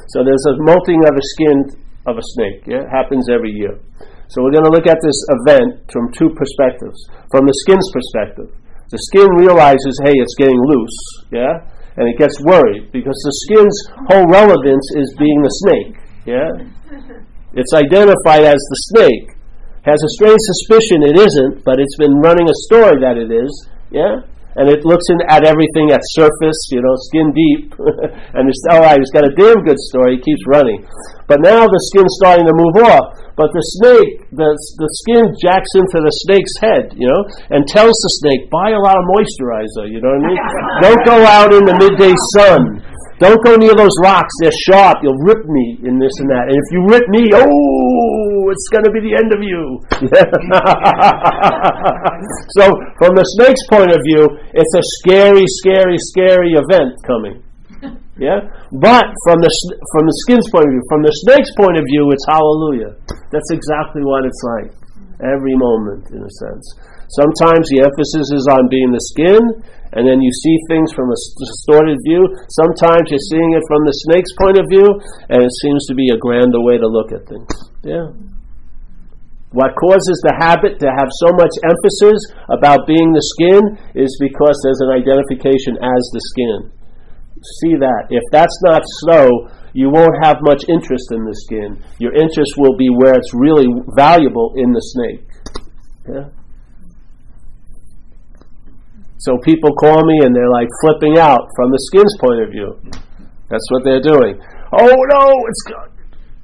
So there's a molting of a skin of a snake. Yeah, it happens every year. So we're going to look at this event from two perspectives. From the skin's perspective, the skin realizes, hey, it's getting loose. Yeah, and it gets worried because the skin's whole relevance is being the snake. Yeah, (laughs) it's identified as the snake. Has a strange suspicion it isn't, but it's been running a story that it is. Yeah and it looks in, at everything at surface, you know, skin deep, (laughs) and it's all right. It's got a damn good story. It keeps running, but now the skin's starting to move off. But the snake, the the skin jacks into the snake's head, you know, and tells the snake, "Buy a lot of moisturizer." You know what I mean? (laughs) Don't go out in the midday sun. Don't go near those rocks. They're sharp. You'll rip me in this and that. And if you rip me, oh, it's going to be the end of you. (laughs) so, from the snake's point of view, it's a scary, scary, scary event coming. Yeah? But from the, from the skin's point of view, from the snake's point of view, it's hallelujah. That's exactly what it's like. Every moment, in a sense. Sometimes the emphasis is on being the skin, and then you see things from a distorted view. Sometimes you're seeing it from the snake's point of view, and it seems to be a grander way to look at things. Yeah. What causes the habit to have so much emphasis about being the skin is because there's an identification as the skin. See that. If that's not so, you won't have much interest in the skin. Your interest will be where it's really valuable in the snake. Yeah? So people call me and they're like flipping out from the skin's point of view. That's what they're doing. Oh no, it's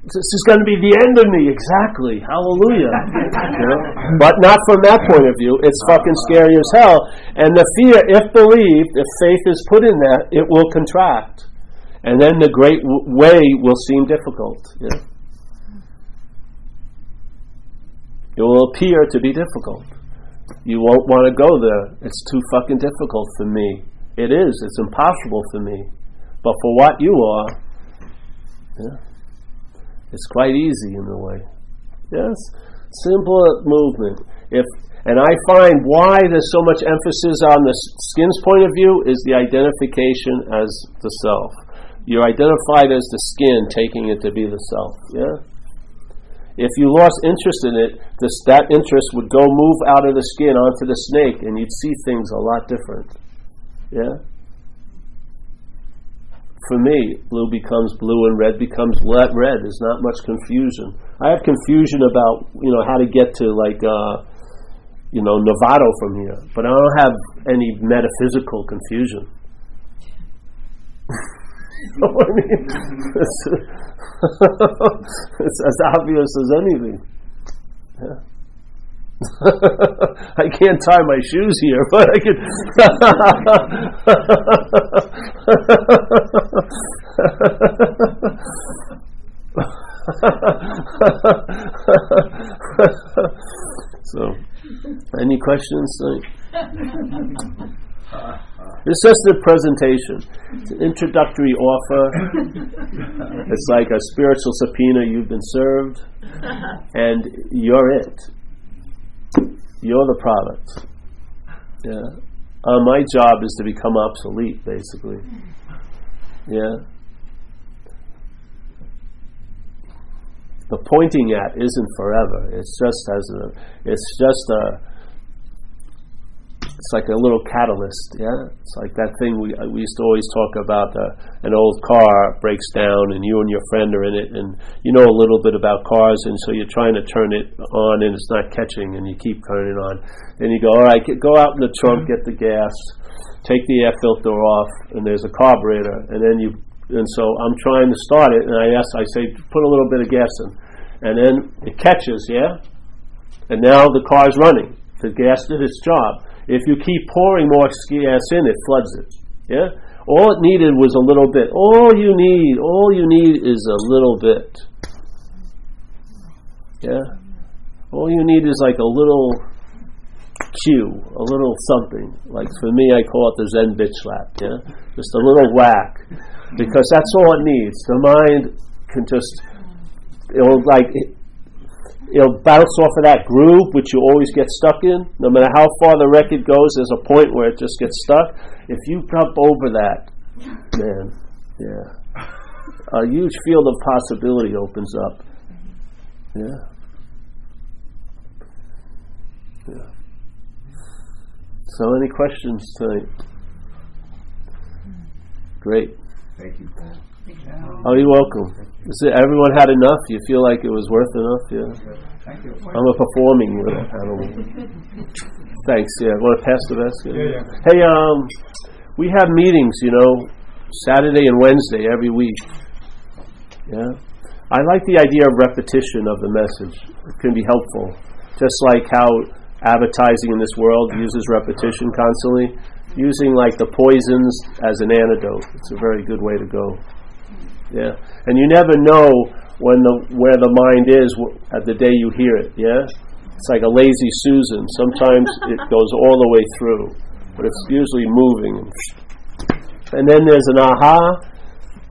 this is going to be the end of me. Exactly. Hallelujah. you know? But not from that point of view. It's fucking scary as hell. And the fear, if believed, if faith is put in that, it will contract. And then the great way will seem difficult. It will appear to be difficult. You won't want to go there. It's too fucking difficult for me. It is. It's impossible for me. But for what you are, yeah, it's quite easy in a way. Yes, simple movement. If and I find why there's so much emphasis on the skin's point of view is the identification as the self. You're identified as the skin, taking it to be the self. Yeah. If you lost interest in it, this, that interest would go move out of the skin onto the snake, and you'd see things a lot different. Yeah? For me, blue becomes blue and red becomes red. There's not much confusion. I have confusion about you know how to get to like uh, you know Novato from here, but I don't have any metaphysical confusion. (laughs) (laughs) you know what I mean? it's as obvious as anything. Yeah. (laughs) I can't tie my shoes here, but I can. (laughs) so, any questions? Uh, It's just a presentation. It's an introductory offer. (laughs) it's like a spiritual subpoena. You've been served, and you're it. You're the product. Yeah. Uh, my job is to become obsolete, basically. Yeah. The pointing at isn't forever. It's just as a. It's just a it's like a little catalyst. Yeah, it's like that thing we we used to always talk about. Uh, an old car breaks down, and you and your friend are in it, and you know a little bit about cars, and so you're trying to turn it on, and it's not catching, and you keep turning it on. Then you go, all right, get, go out in the trunk, get the gas, take the air filter off, and there's a carburetor, and then you. And so I'm trying to start it, and I ask, I say, put a little bit of gas in and then it catches, yeah? And now the car's running. The gas did its job. If you keep pouring more gas uh, in, it floods it, yeah? All it needed was a little bit. All you need, all you need is a little bit. Yeah? All you need is like a little cue, a little something. Like for me, I call it the Zen bitch slap, yeah? Just a little whack. Because that's all it needs. The mind can just, it'll like, it'll bounce off of that groove which you always get stuck in. No matter how far the record goes, there's a point where it just gets stuck. If you jump over that, man, yeah, a huge field of possibility opens up. Yeah. Yeah. So, any questions tonight? Great. Thank you, Paul. Oh, you're welcome. Is it, everyone had enough? You feel like it was worth enough? Yeah. Thank you. I'm a performing animal. Thanks. Yeah. Want to pass the basket? Yeah, yeah. Hey, um, we have meetings. You know, Saturday and Wednesday every week. Yeah. I like the idea of repetition of the message. It can be helpful. Just like how advertising in this world uses repetition constantly, using like the poisons as an antidote. It's a very good way to go. Yeah, and you never know when the where the mind is at the day you hear it. Yeah, it's like a lazy Susan. Sometimes (laughs) it goes all the way through, but it's usually moving. And then there's an aha,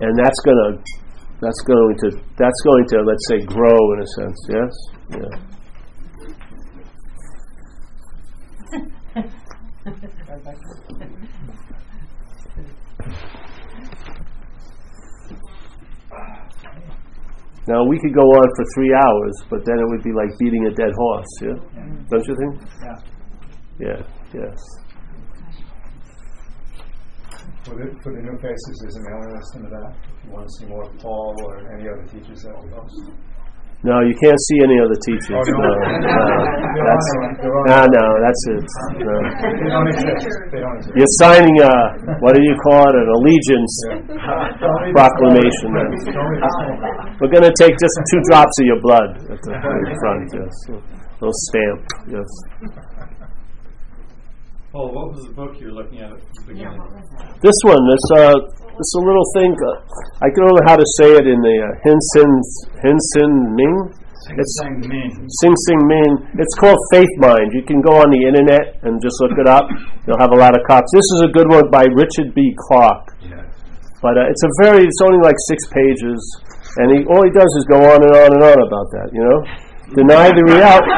and that's gonna that's going to that's going to let's say grow in a sense. Yes. Yeah. (laughs) Now we could go on for three hours, but then it would be like beating a dead horse. Yeah, mm-hmm. don't you think? Yeah. Yeah. Yes. For the, for the new faces, there's a mailing list into that. If you want to see more of Paul or any other teachers that we host. No, you can't see any other teachers. Oh, no, no. no, that's on- they're on- no, no, that's it. No. They don't exist. They don't exist. You're signing a what do you call it? An allegiance (laughs) proclamation. then. We're going to take just two drops of your blood at the very front. Yes, a little stamp. Yes. Paul, what was the book you were looking at at the beginning? This one, this uh, this a little thing. Uh, I don't know how to say it in the uh, Hinsin Hinsin Ming. It's Sing Sing Sing Min. It's called Faith Mind. You can go on the internet and just look it up. You'll have a lot of copies. This is a good one by Richard B. Clarke. But uh, it's a very, it's only like six pages, and he all he does is go on and on and on about that. You know, deny the reality.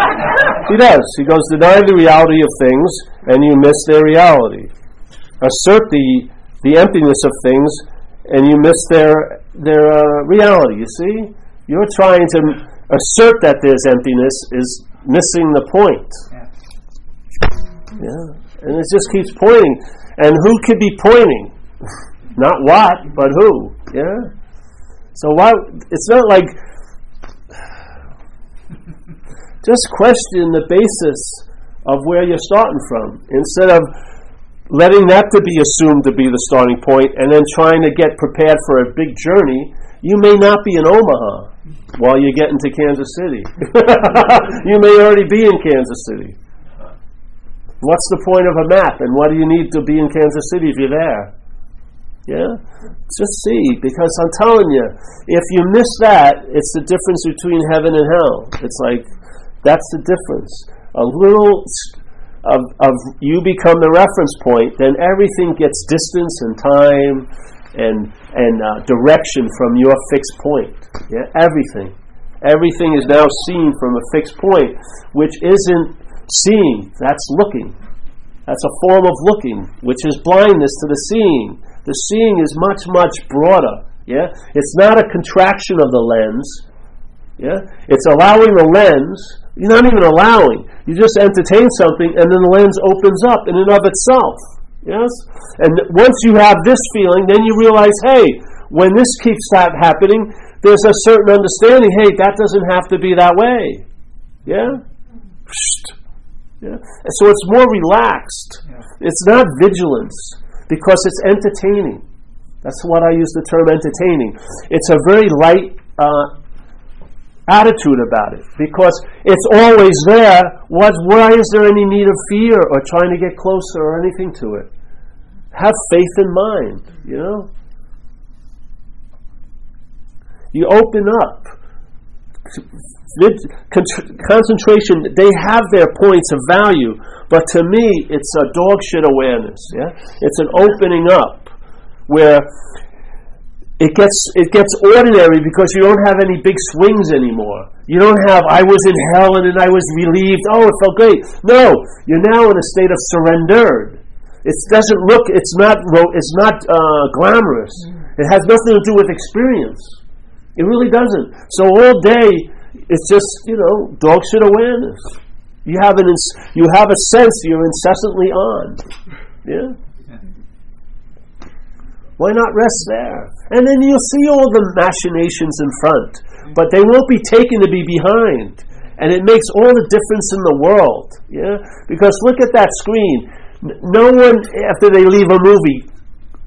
he does. He goes deny the reality of things, and you miss their reality. Assert the the emptiness of things, and you miss their their uh, reality. You see, you're trying to assert that there's emptiness is missing the point. Yeah, and it just keeps pointing. And who could be pointing? (laughs) Not what, but who. Yeah. So why? It's not like (sighs) just question the basis of where you're starting from instead of letting that to be assumed to be the starting point and then trying to get prepared for a big journey. You may not be in Omaha while you're getting to Kansas City. (laughs) you may already be in Kansas City. What's the point of a map and what do you need to be in Kansas City if you're there? Yeah? Just see, because I'm telling you, if you miss that, it's the difference between heaven and hell. It's like, that's the difference. A little of, of you become the reference point, then everything gets distance and time and, and uh, direction from your fixed point. Yeah? Everything. Everything is now seen from a fixed point, which isn't seeing, that's looking. That's a form of looking, which is blindness to the seeing. The seeing is much, much broader. Yeah? It's not a contraction of the lens. Yeah? It's allowing the lens, you're not even allowing. You just entertain something and then the lens opens up in and of itself. Yes? And once you have this feeling, then you realize, hey, when this keeps that happening, there's a certain understanding, hey, that doesn't have to be that way. Yeah? Yeah? And so it's more relaxed. It's not vigilance because it's entertaining. That's what I use the term entertaining. It's a very light uh, attitude about it because it's always there. What, why is there any need of fear or trying to get closer or anything to it? Have faith in mind, you know? You open up. Concentration, they have their points of value, but to me, it's a dog shit awareness. Yeah? It's an opening up where it gets it gets ordinary because you don't have any big swings anymore. You don't have I was in hell and then I was relieved. Oh, it felt great. No, you're now in a state of surrendered. It doesn't look. It's not. It's not uh, glamorous. It has nothing to do with experience. It really doesn't. So all day, it's just you know dog shit awareness. You have an you have a sense you're incessantly on. Yeah. Why not rest there? And then you'll see all the machinations in front, but they won't be taken to be behind. And it makes all the difference in the world. Yeah? Because look at that screen. No one, after they leave a movie,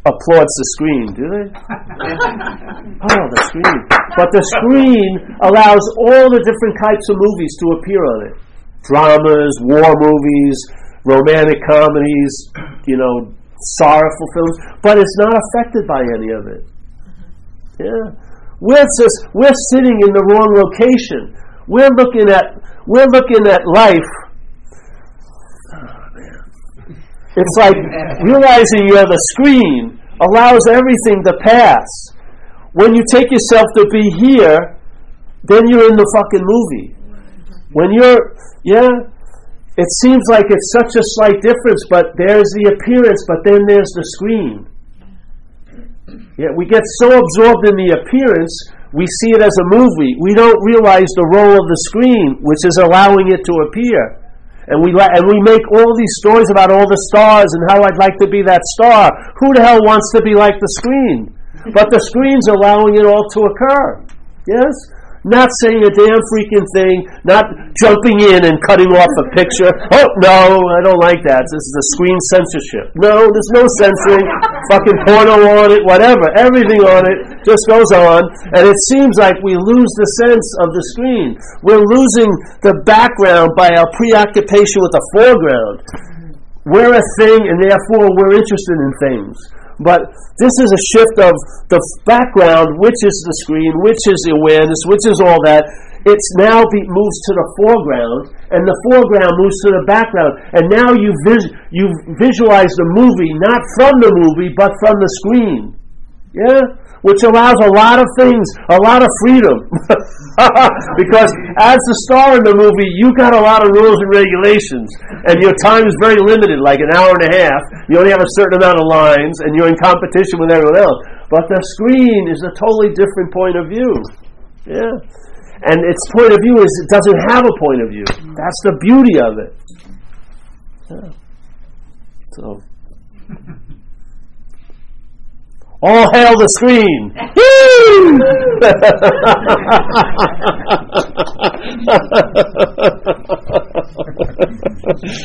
applauds the screen, do they? (laughs) oh, the screen. But the screen allows all the different types of movies to appear on it dramas, war movies, romantic comedies, you know, sorrowful films, but it's not affected by any of it. Yeah. We're just we're sitting in the wrong location. We're looking at we're looking at life. Oh, it's like realizing you're the screen allows everything to pass. When you take yourself to be here, then you're in the fucking movie. When you're yeah, it seems like it's such a slight difference, but there's the appearance, but then there's the screen. Yeah, we get so absorbed in the appearance, we see it as a movie. We don't realize the role of the screen, which is allowing it to appear. And we, la- and we make all these stories about all the stars and how I'd like to be that star. Who the hell wants to be like the screen? But the screen's allowing it all to occur. Yes? Not saying a damn freaking thing, not jumping in and cutting off a picture. Oh, no, I don't like that. This is a screen censorship. No, there's no censoring. Fucking porno on it, whatever. Everything on it just goes on. And it seems like we lose the sense of the screen. We're losing the background by our preoccupation with the foreground. We're a thing, and therefore we're interested in things. But this is a shift of the background, which is the screen, which is the awareness, which is all that. It's now be, moves to the foreground, and the foreground moves to the background. And now you vis, you visualize the movie not from the movie, but from the screen. Yeah? Which allows a lot of things, a lot of freedom. (laughs) because as the star in the movie, you got a lot of rules and regulations, and your time is very limited, like an hour and a half. You only have a certain amount of lines, and you're in competition with everyone else. But the screen is a totally different point of view. Yeah. And its point of view is it doesn't have a point of view. That's the beauty of it. Yeah. So. All hail the screen! (laughs) (laughs)